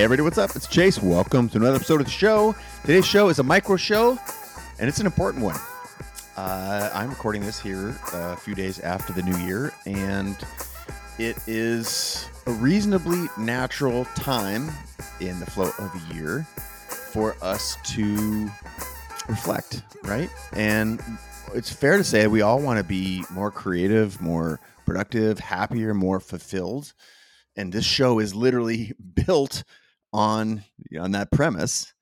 Hey, everybody, what's up? It's Chase. Welcome to another episode of the show. Today's show is a micro show, and it's an important one. Uh, I'm recording this here a few days after the new year, and it is a reasonably natural time in the flow of a year for us to reflect, right? And it's fair to say we all want to be more creative, more productive, happier, more fulfilled. And this show is literally built on on that premise.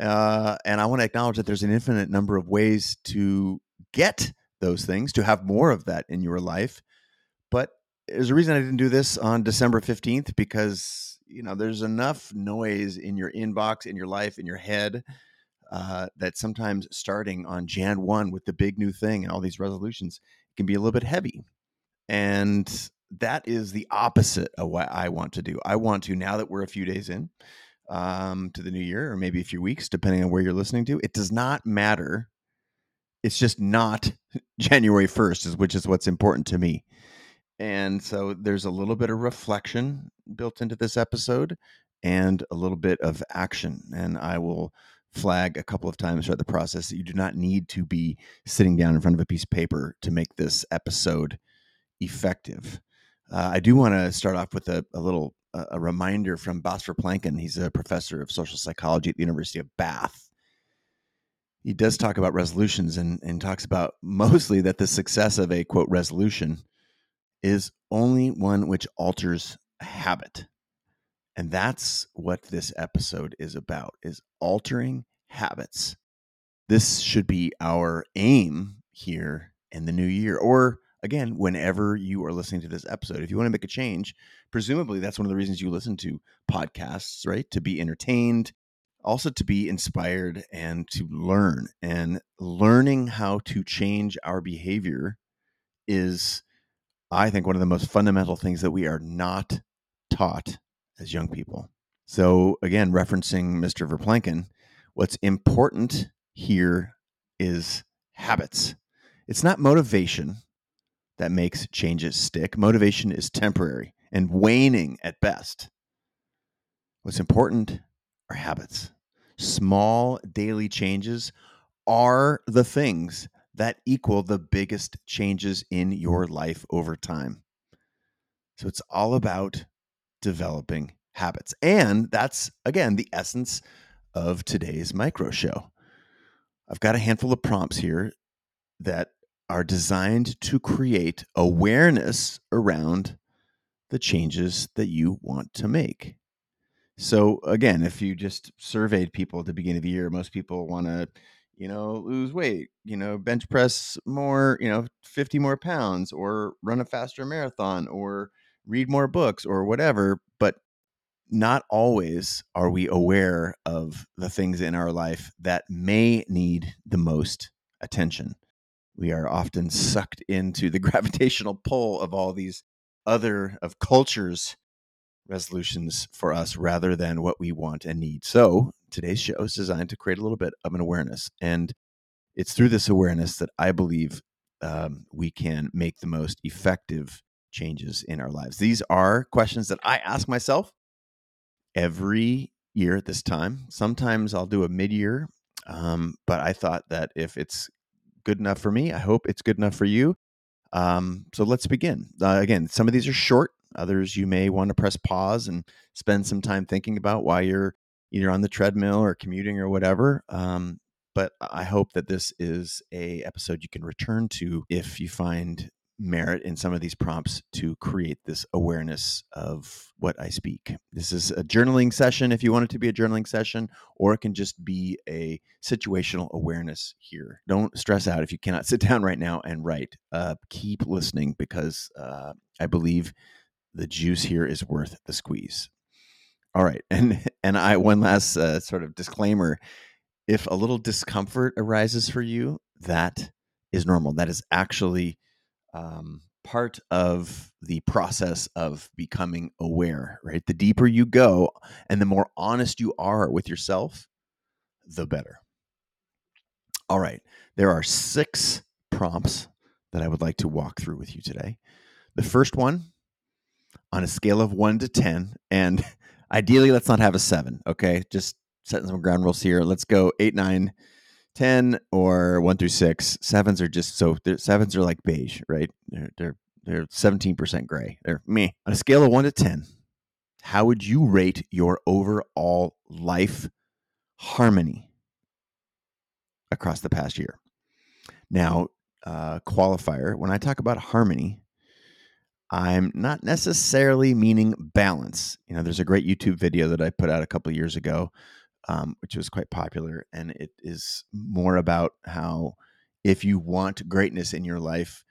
Uh, and I want to acknowledge that there's an infinite number of ways to get those things, to have more of that in your life. But there's a reason I didn't do this on December 15th because, you know, there's enough noise in your inbox, in your life, in your head uh, that sometimes starting on Jan 1 with the big new thing and all these resolutions can be a little bit heavy. And that is the opposite of what I want to do. I want to, now that we're a few days in um, to the new year, or maybe a few weeks, depending on where you're listening to, it does not matter. It's just not January 1st, which is what's important to me. And so there's a little bit of reflection built into this episode and a little bit of action. And I will flag a couple of times throughout the process that you do not need to be sitting down in front of a piece of paper to make this episode effective. Uh, I do want to start off with a, a little a reminder from Bas Verplanken. He's a professor of social psychology at the University of Bath. He does talk about resolutions and, and talks about mostly that the success of a quote resolution is only one which alters a habit. And that's what this episode is about is altering habits. This should be our aim here in the new year or again, whenever you are listening to this episode, if you want to make a change, presumably that's one of the reasons you listen to podcasts, right? To be entertained, also to be inspired and to learn. And learning how to change our behavior is, I think, one of the most fundamental things that we are not taught as young people. So, again, referencing Mr. Verplanken, what's important here is habits. It's not motivation that makes changes stick. Motivation is temporary and waning at best. What's important are habits. Small daily changes are the things that equal the biggest changes in your life over time. So it's all about developing habits. And that's, again, the essence of today's micro show. I've got a handful of prompts here that are designed to create awareness around the changes that you want to make. So again, if you just surveyed people at the beginning of the year, most people want to, you know, lose weight, you know, bench press more, you know, 50 more pounds or run a faster marathon or read more books or whatever, but not always are we aware of the things in our life that may need the most attention we are often sucked into the gravitational pull of all these other of culture's resolutions for us rather than what we want and need. So today's show is designed to create a little bit of an awareness. And it's through this awareness that I believe um, we can make the most effective changes in our lives. These are questions that I ask myself every year at this time. Sometimes I'll do a mid year, um, but I thought that if it's good enough for me. I hope it's good enough for you. Um, so let's begin. Uh, again, some of these are short. Others you may want to press pause and spend some time thinking about while you're either on the treadmill or commuting or whatever. Um, but I hope that this is a episode you can return to if you find merit in some of these prompts to create this awareness of what I speak. This is a journaling session if you want it to be a journaling session, or it can just be a situational awareness here. Don't stress out if you cannot sit down right now and write. Uh, keep listening because uh, I believe the juice here is worth the squeeze. All right, and and I one last uh, sort of disclaimer: if a little discomfort arises for you, that is normal. That is actually um, part of the process of becoming aware, right? The deeper you go and the more honest you are with yourself, the better. All right. There are six prompts that I would like to walk through with you today. The first one, on a scale of one to 10, and Ideally, let's not have a seven. Okay, just setting some ground rules here. Let's go eight, nine, 10 or 1 through 6 sevens are just so sevens are like beige right? They're they're they're 17% gray. They're me on a scale of 1 to 10 how would you rate your overall life harmony across the past year? Now uh, qualifier when i talk about harmony i'm not necessarily meaning balance. You know there's a great youtube video that i put out a couple years ago um, which was quite popular. And it is more about how if you want greatness in your life,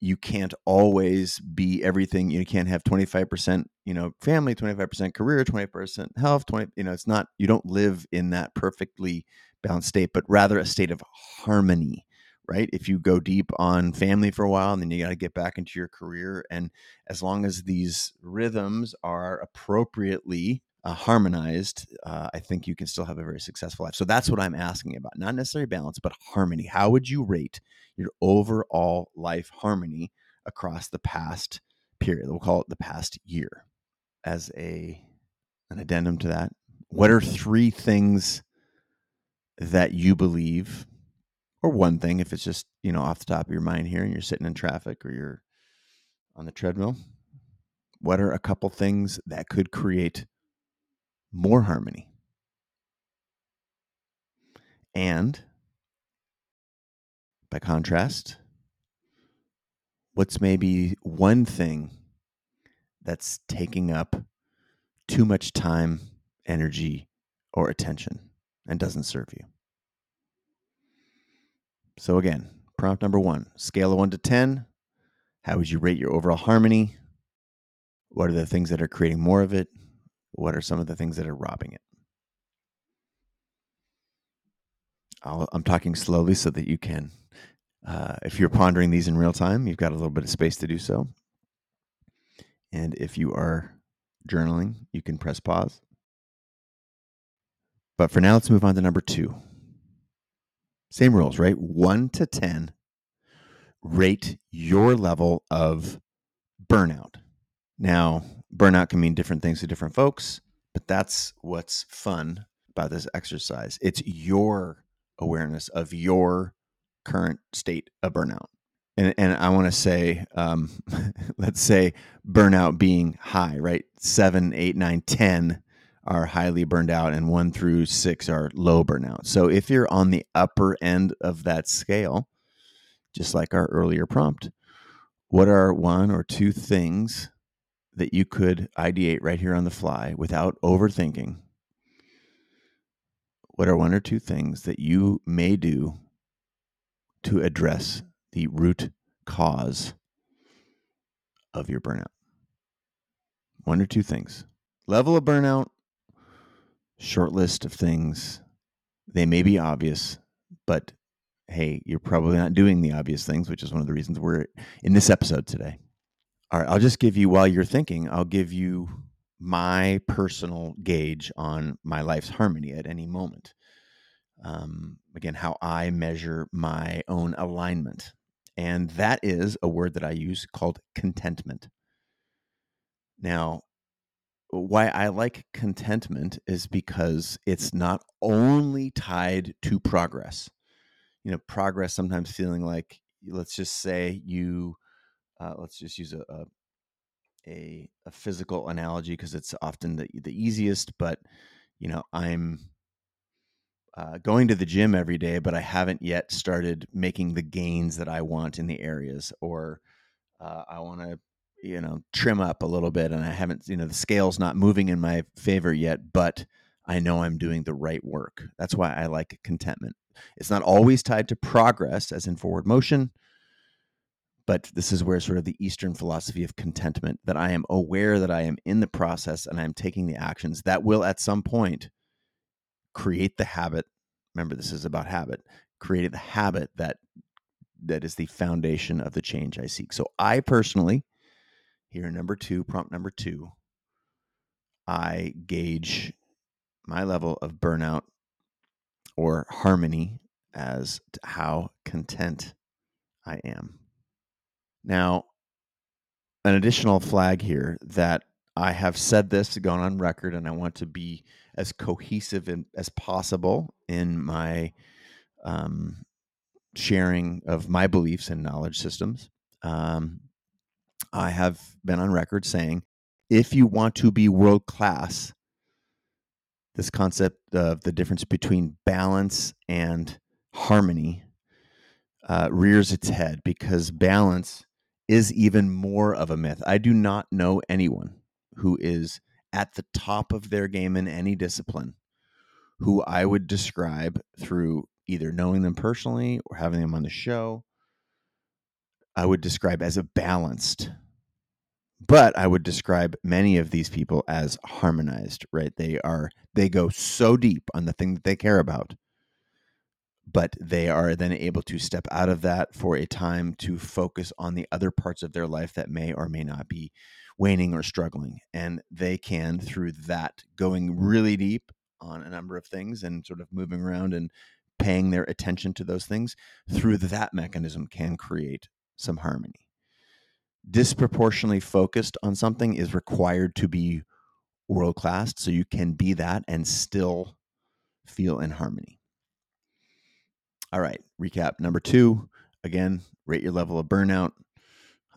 you can't always be everything. You can't have 25%, you know, family, 25% career, 20% health, 20, you know, it's not, you don't live in that perfectly balanced state, but rather a state of harmony, right? If you go deep on family for a while and then you got to get back into your career. And as long as these rhythms are appropriately uh, harmonized, uh, I think you can still have a very successful life. So that's what I'm asking about. Not necessarily balance, but harmony. How would you rate your overall life harmony across the past period? We'll call it the past year. As a an addendum to that, what are three things that you believe, or one thing if it's just you know off the top of your mind here, and you're sitting in traffic or you're on the treadmill? What are a couple things that could create more harmony. And by contrast, what's maybe one thing that's taking up too much time, energy, or attention and doesn't serve you? So, again, prompt number one scale of one to 10. How would you rate your overall harmony? What are the things that are creating more of it? What are some of the things that are robbing it? i am talking slowly so that you can, uh, if you're pondering these in real time, you've got a little bit of space to do so. And if you are journaling, you can press pause. But for now, let's move on to number two. Same rules, right? One to 10, rate your level of burnout. Now, burnout can mean different things to different folks, but that's what's fun about this exercise. It's your awareness of your current state of burnout. And, and I want to say, um, let's say burnout being high, right? Seven, eight, nine, ten are highly burned out, and one through six are low burnout. So if you're on the upper end of that scale, just like our earlier prompt, what are one or two things that you could ideate right here on the fly without overthinking what are one or two things that you may do to address the root cause of your burnout? One or two things. Level of burnout, short list of things. They may be obvious, but hey, you're probably not doing the obvious things, which is one of the reasons we're in this episode today. All right, I'll just give you while you're thinking, I'll give you my personal gauge on my life's harmony at any moment. Um, again, how I measure my own alignment. And that is a word that I use called contentment. Now, why I like contentment is because it's not only tied to progress. You know, progress sometimes feeling like, let's just say you uh, let's just use a a, a, a physical analogy because it's often the the easiest. But you know, I'm uh, going to the gym every day, but I haven't yet started making the gains that I want in the areas, or uh, I want to you know trim up a little bit, and I haven't you know the scale's not moving in my favor yet, but I know I'm doing the right work. That's why I like contentment. It's not always tied to progress, as in forward motion, but this is where sort of the Eastern philosophy of contentment that I am aware that I am in the process and I'm taking the actions that will at some point create the habit. Remember, this is about habit, creating the habit that that is the foundation of the change I seek. So I personally, here number two, prompt number two, I gauge my level of burnout or harmony as to how content I am. Now, an additional flag here that I have said this, gone on record, and I want to be as cohesive in, as possible in my um, sharing of my beliefs and knowledge systems. Um, I have been on record saying if you want to be world class, this concept of the difference between balance and harmony uh, rears its head because balance is even more of a myth. I do not know anyone who is at the top of their game in any discipline who I would describe through either knowing them personally or having them on the show. I would describe as a balanced, but I would describe many of these people as harmonized, right? They are, they go so deep on the thing that they care about but they are then able to step out of that for a time to focus on the other parts of their life that may or may not be waning or struggling. And they can, through that, going really deep on a number of things and sort of moving around and paying their attention to those things, through that mechanism, can create some harmony. Disproportionately focused on something is required to be world class. So you can be that and still feel in harmony. All right, recap number two. Again, rate your level of burnout.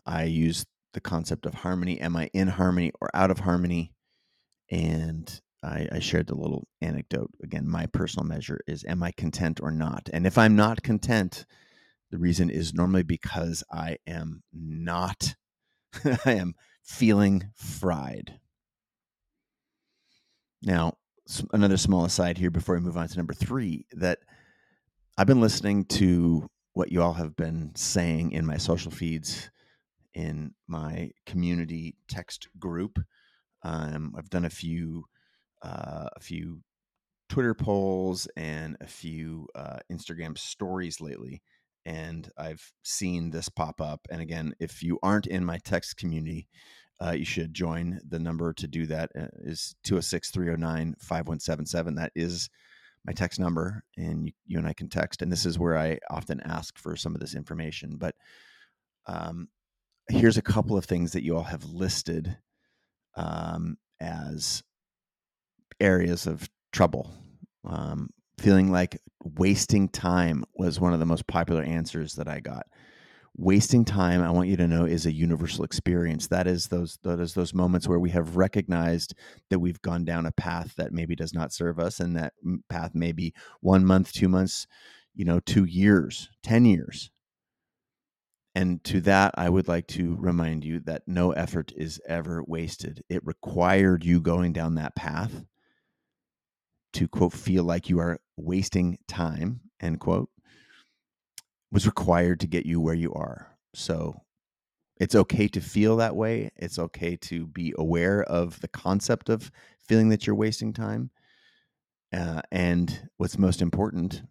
I use the concept of harmony. Am I in harmony or out of harmony? And I, I shared the little anecdote. Again, my personal measure is am I content or not? And if I'm not content, the reason is normally because I am not, I am feeling fried. Now, another small aside here before we move on to number three that I've been listening to what you all have been saying in my social feeds, in my community text group. Um, I've done a few, uh, a few Twitter polls and a few uh, Instagram stories lately, and I've seen this pop up. And again, if you aren't in my text community, uh, you should join. The number to do that uh, is 206 309 5177. That is my text number and you, you, and I can text. And this is where I often ask for some of this information. But um, here's a couple of things that you all have listed um, as areas of trouble. Um, feeling like wasting time was one of the most popular answers that I got wasting time i want you to know is a universal experience. That is those that is those moments where we have recognized that we've gone down a path that maybe does not serve us and that path may be one month two months you know two years ten years. And to that i would like to remind you that no effort is ever wasted. It required you going down that path to quote feel like you are wasting time end quote was required to get you where you are. So it's okay to feel that way. It's okay to be aware of the concept of feeling that you're wasting time. Uh, and what's most important,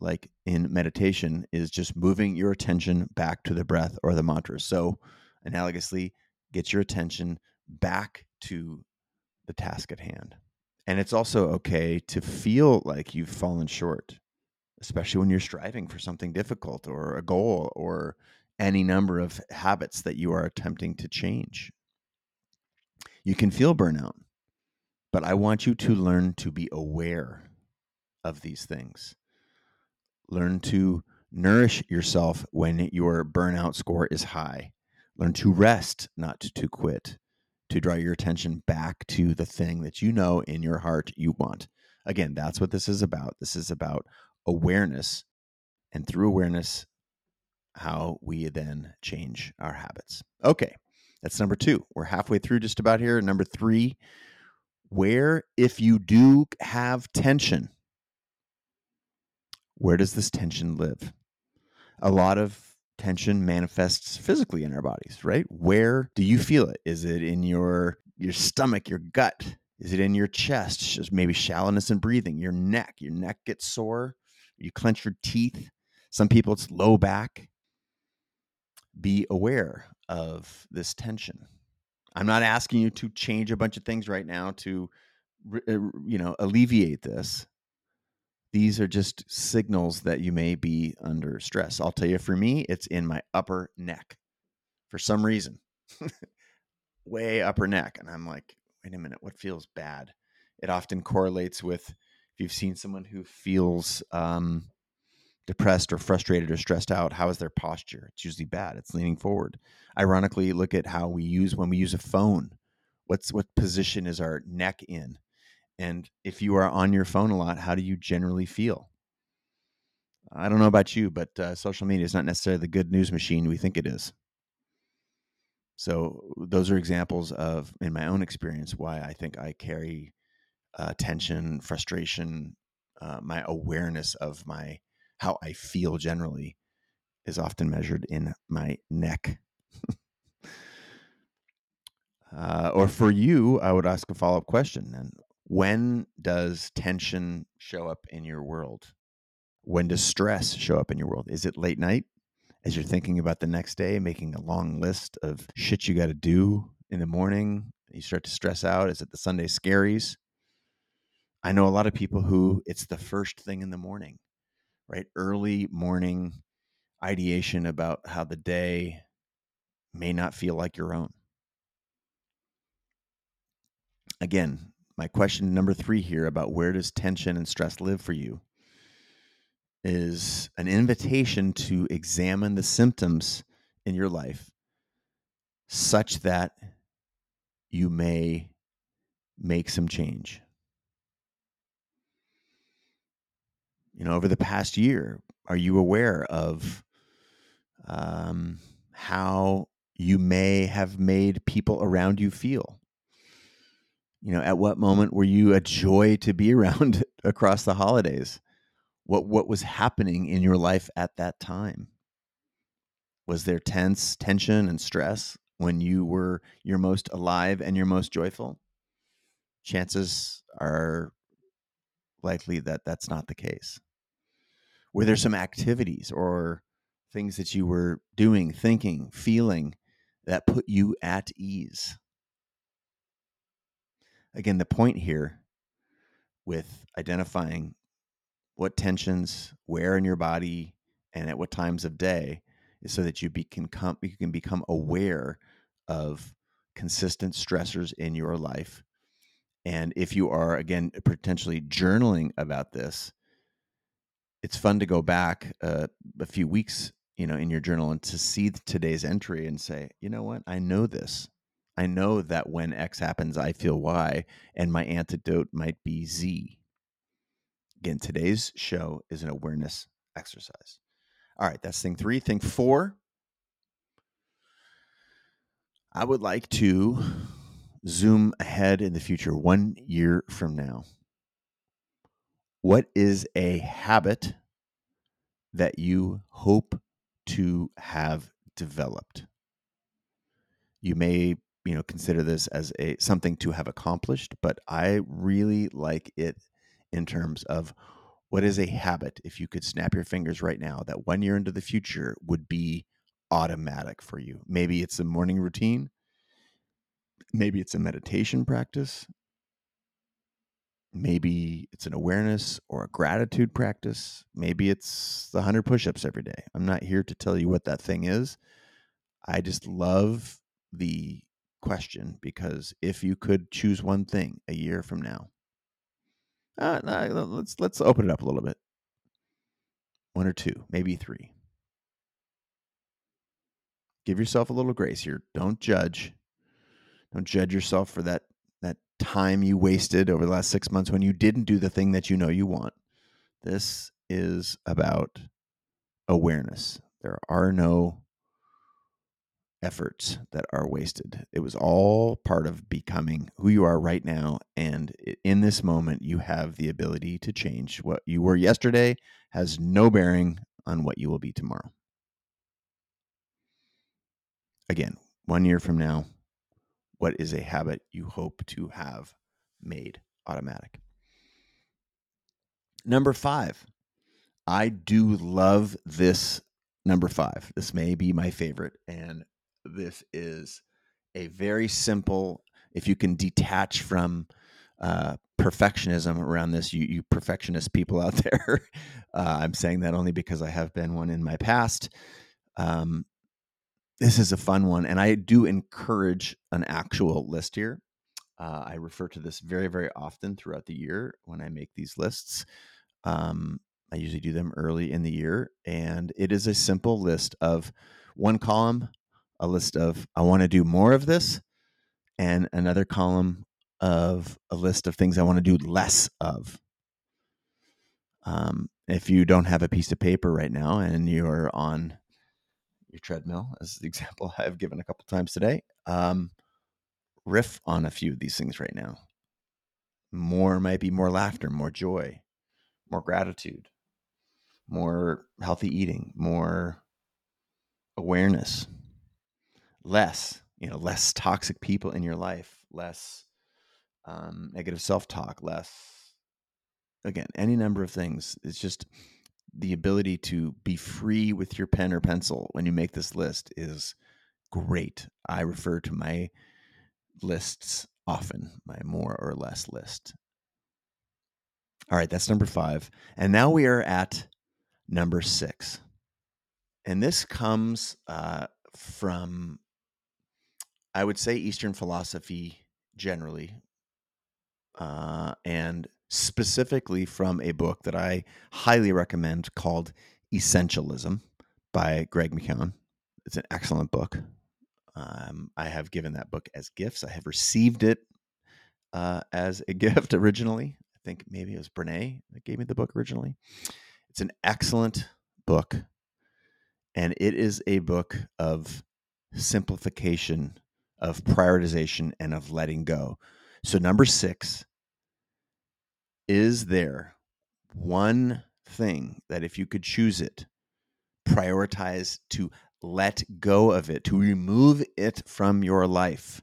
like in meditation, is just moving your attention back to the breath or the mantra. So, analogously, get your attention back to the task at hand. And it's also okay to feel like you've fallen short especially when you're striving for something difficult or a goal or any number of habits that you are attempting to change. You can feel burnout, but I want you to learn to be aware of these things. Learn to nourish yourself when your burnout score is high. Learn to rest, not to quit, to draw your attention back to the thing that you know in your heart you want. Again, that's what this is about. This is about awareness, and through awareness, how we then change our habits. Okay, that's number two. We're halfway through just about here. Number three, where if you do have tension, where does this tension live? A lot of tension manifests physically in our bodies, right? Where do you feel it? Is it in your your stomach, your gut? Is it in your chest? Just maybe shallowness in breathing, your neck. Your neck gets sore you clench your teeth. Some people, it's low back. Be aware of this tension. I'm not asking you to change a bunch of things right now to, uh, you know, alleviate this. These are just signals that you may be under stress. I'll tell you, for me, it's in my upper neck for some reason. way upper neck. And I'm like, wait a minute, what feels bad? It often correlates with if you've seen someone who feels um, depressed or frustrated or stressed out, how is their posture? It's usually bad. It's leaning forward. Ironically, look at how we use when we use a phone. What's what position is our neck in? And if you are on your phone a lot, how do you generally feel? I don't know about you, but uh, social media is not necessarily the good news machine we think it is. So those are examples of, in my own experience, why I think I carry uh, tension, frustration, uh, my awareness of my how I feel generally is often measured in my neck. uh, or for you, I would ask a follow up question then. When does tension show up in your world? When does stress show up in your world? Is it late night as you're thinking about the next day, making a long list of shit you got to do in the morning? You start to stress out. Is it the Sunday scaries? I know a lot of people who it's the first thing in the morning, right? Early morning ideation about how the day may not feel like your own. Again, my question number three here about where does tension and stress live for you is an invitation to examine the symptoms in your life such that you may make some change. You know, over the past year, are you aware of um, how you may have made people around you feel? You know, at what moment were you a joy to be around across the holidays? What what was happening in your life at that time? Was there tense tension and stress when you were your most alive and your most joyful? Chances are likely that that's not the case. Were there some activities or things that you were doing, thinking, feeling that put you at ease? Again, the point here with identifying what tensions, where in your body, and at what times of day is so that you, can, come, you can become aware of consistent stressors in your life. And if you are, again, potentially journaling about this, it's fun to go back uh, a few weeks, you know, in your journal and to see today's entry and say, you know what, I know this. I know that when X happens, I feel Y, and my antidote might be Z. Again, today's show is an awareness exercise. All right, that's thing three. Thing four, I would like to zoom ahead in the future, one year from now. What is a habit that you hope to have developed? You may you know consider this as a something to have accomplished but i really like it in terms of what is a habit if you could snap your fingers right now that one year into the future would be automatic for you maybe it's a morning routine maybe it's a meditation practice maybe it's an awareness or a gratitude practice maybe it's the 100 push-ups every day i'm not here to tell you what that thing is i just love the question because if you could choose one thing a year from now, uh, let's let's open it up a little bit. One or two, maybe three. Give yourself a little grace here. Don't judge. Don't judge yourself for that that time you wasted over the last six months when you didn't do the thing that you know you want. This is about awareness. There are no efforts that are wasted. It was all part of becoming who you are right now. And in this moment, you have the ability to change. What you were yesterday has no bearing on what you will be tomorrow. Again, one year from now, what is a habit you hope to have made automatic? Number five, I do love this number five. This may be my favorite. And this is a very simple if you can detach from uh, perfectionism around this you, you perfectionist people out there uh, i'm saying that only because i have been one in my past um, this is a fun one, and I do encourage an actual list here. Uh, I refer to this very, very often throughout the year when I make these lists. Um, I usually do them early in the year, and it is a simple list of one column, a list of I want to do more of this, and another column of a list of things I want to do less of. Um, if you don't have a piece of paper right now and you're on your treadmill, as the example I've given a couple times today, um, riff on a few of these things right now. More might be more laughter, more joy, more gratitude, more healthy eating, more awareness, less, you know, less toxic people in your life, less um, negative self talk, less, again, any number of things. It's just the ability to be free with your pen or pencil when you make this list is great. I refer to my lists often, my more or less list. All right, that's number five. And now we are at number six. And this comes uh, from, I would say, Eastern philosophy generally, uh, and specifically from a book that I highly recommend called Essentialism by Greg McKeown. It's an excellent book. Um, I have given that book as gifts. I have received it uh, as a gift originally. I think maybe it was Brene that gave me the book originally. It's an excellent book, and it is a book of simplification, of prioritization, and of letting go. So, number six is there one thing that if you could choose it, prioritize to let go of it, to remove it from your life?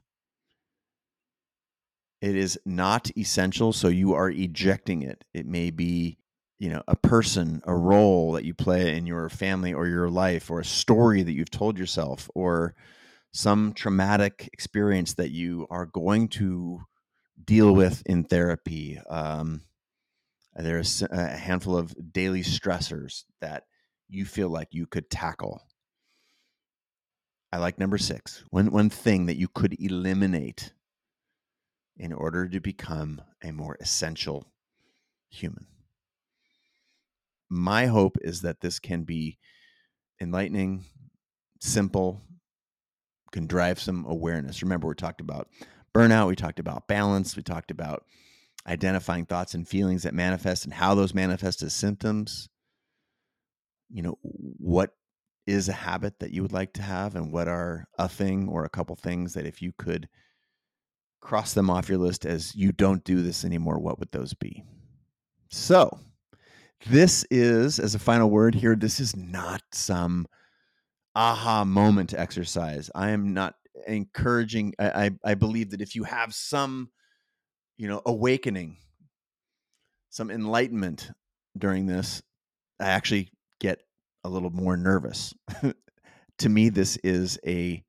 It is not essential, so you are ejecting it. It may be you know a person a role that you play in your family or your life or a story that you've told yourself or some traumatic experience that you are going to deal with in therapy um, there's a handful of daily stressors that you feel like you could tackle i like number six one, one thing that you could eliminate in order to become a more essential human my hope is that this can be enlightening, simple, can drive some awareness. Remember, we talked about burnout, we talked about balance, we talked about identifying thoughts and feelings that manifest and how those manifest as symptoms. You know, what is a habit that you would like to have, and what are a thing or a couple things that if you could cross them off your list as you don't do this anymore, what would those be? So, this is, as a final word here, this is not some aha moment exercise. I am not encouraging. I, I, I believe that if you have some, you know, awakening, some enlightenment during this, I actually get a little more nervous. to me, this is a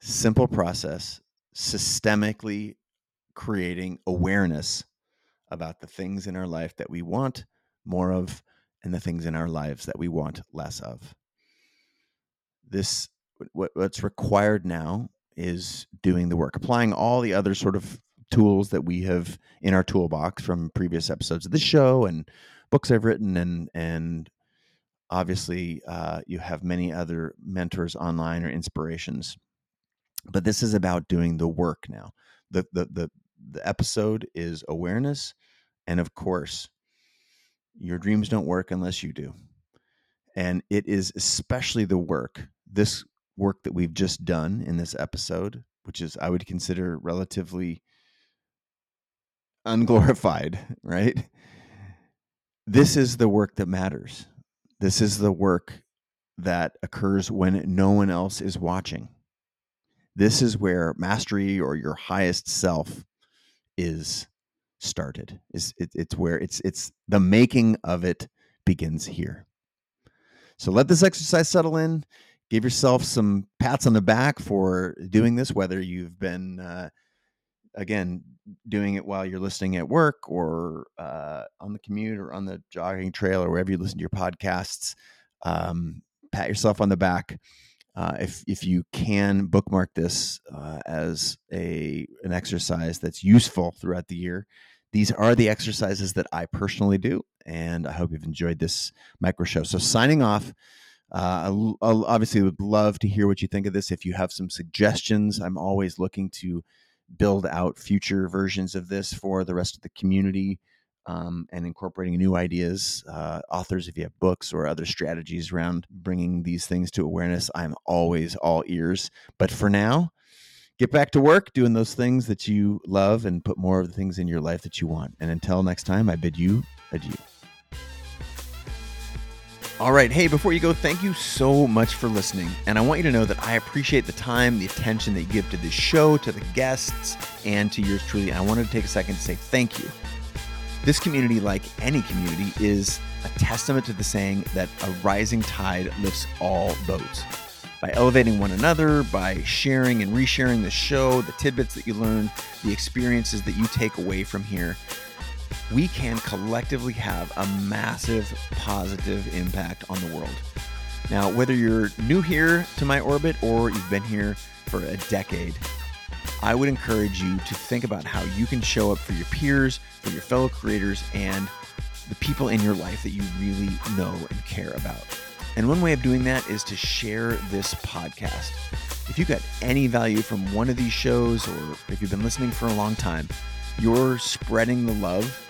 simple process, systemically creating awareness about the things in our life that we want more of and the things in our lives that we want less of. This what, what's required now is doing the work, applying all the other sort of tools that we have in our toolbox from previous episodes of this show and books I've written and and obviously uh, you have many other mentors online or inspirations but this is about doing the work now the the the, the episode is awareness and of course your dreams don't work unless you do. And it is especially the work, this work that we've just done in this episode, which is, I would consider relatively unglorified, right? This is the work that matters. This is the work that occurs when no one else is watching. This is where mastery or your highest self is started. Is it, it's where it's it's the making of it begins here. So let this exercise settle in. Give yourself some pats on the back for doing this, whether you've been uh, again doing it while you're listening at work or uh, on the commute or on the jogging trail or wherever you listen to your podcasts. Um, pat yourself on the back. uh, if if you can bookmark this uh, as a an exercise that's useful throughout the year, these are the exercises that I personally do, and I hope you've enjoyed this micro show. So signing off. Uh, I, I obviously would love to hear what you think of this. If you have some suggestions, I'm always looking to build out future versions of this for the rest of the community um, and incorporating new ideas. Uh, authors, if you have books or other strategies around bringing these things to awareness, I'm always all ears. But for now, get back to work doing those things that you love and put more of the things in your life that you want. And until next time, I bid you adieu. All right. Hey, before you go, thank you so much for listening. And I want you to know that I appreciate the time, the attention that you give to this show, to the guests, and to yours truly. And I wanted to take a second to say thank you. This community, like any community, is a testament to the saying that a rising tide lifts all boats. By elevating one another, by sharing and resharing the show, the tidbits that you learn, the experiences that you take away from here, we can collectively have a massive positive impact on the world. Now, whether you're new here to my orbit or you've been here for a decade, I would encourage you to think about how you can show up for your peers, for your fellow creators, and the people in your life that you really know and care about. And one way of doing that is to share this podcast. If you got any value from one of these shows, or if you've been listening for a long time, you're spreading the love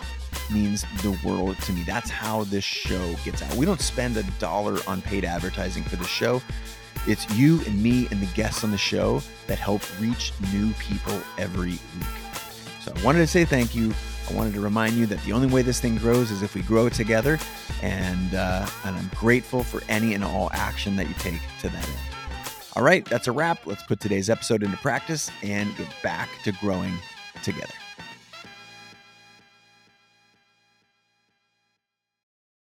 means the world to me. That's how this show gets out. We don't spend a dollar on paid advertising for the show. It's you and me and the guests on the show that help reach new people every week. So I wanted to say thank you. I wanted to remind you that the only way this thing grows is if we grow together, and uh, and I'm grateful for any and all action that you take to that end. All right, that's a wrap. Let's put today's episode into practice and get back to growing together.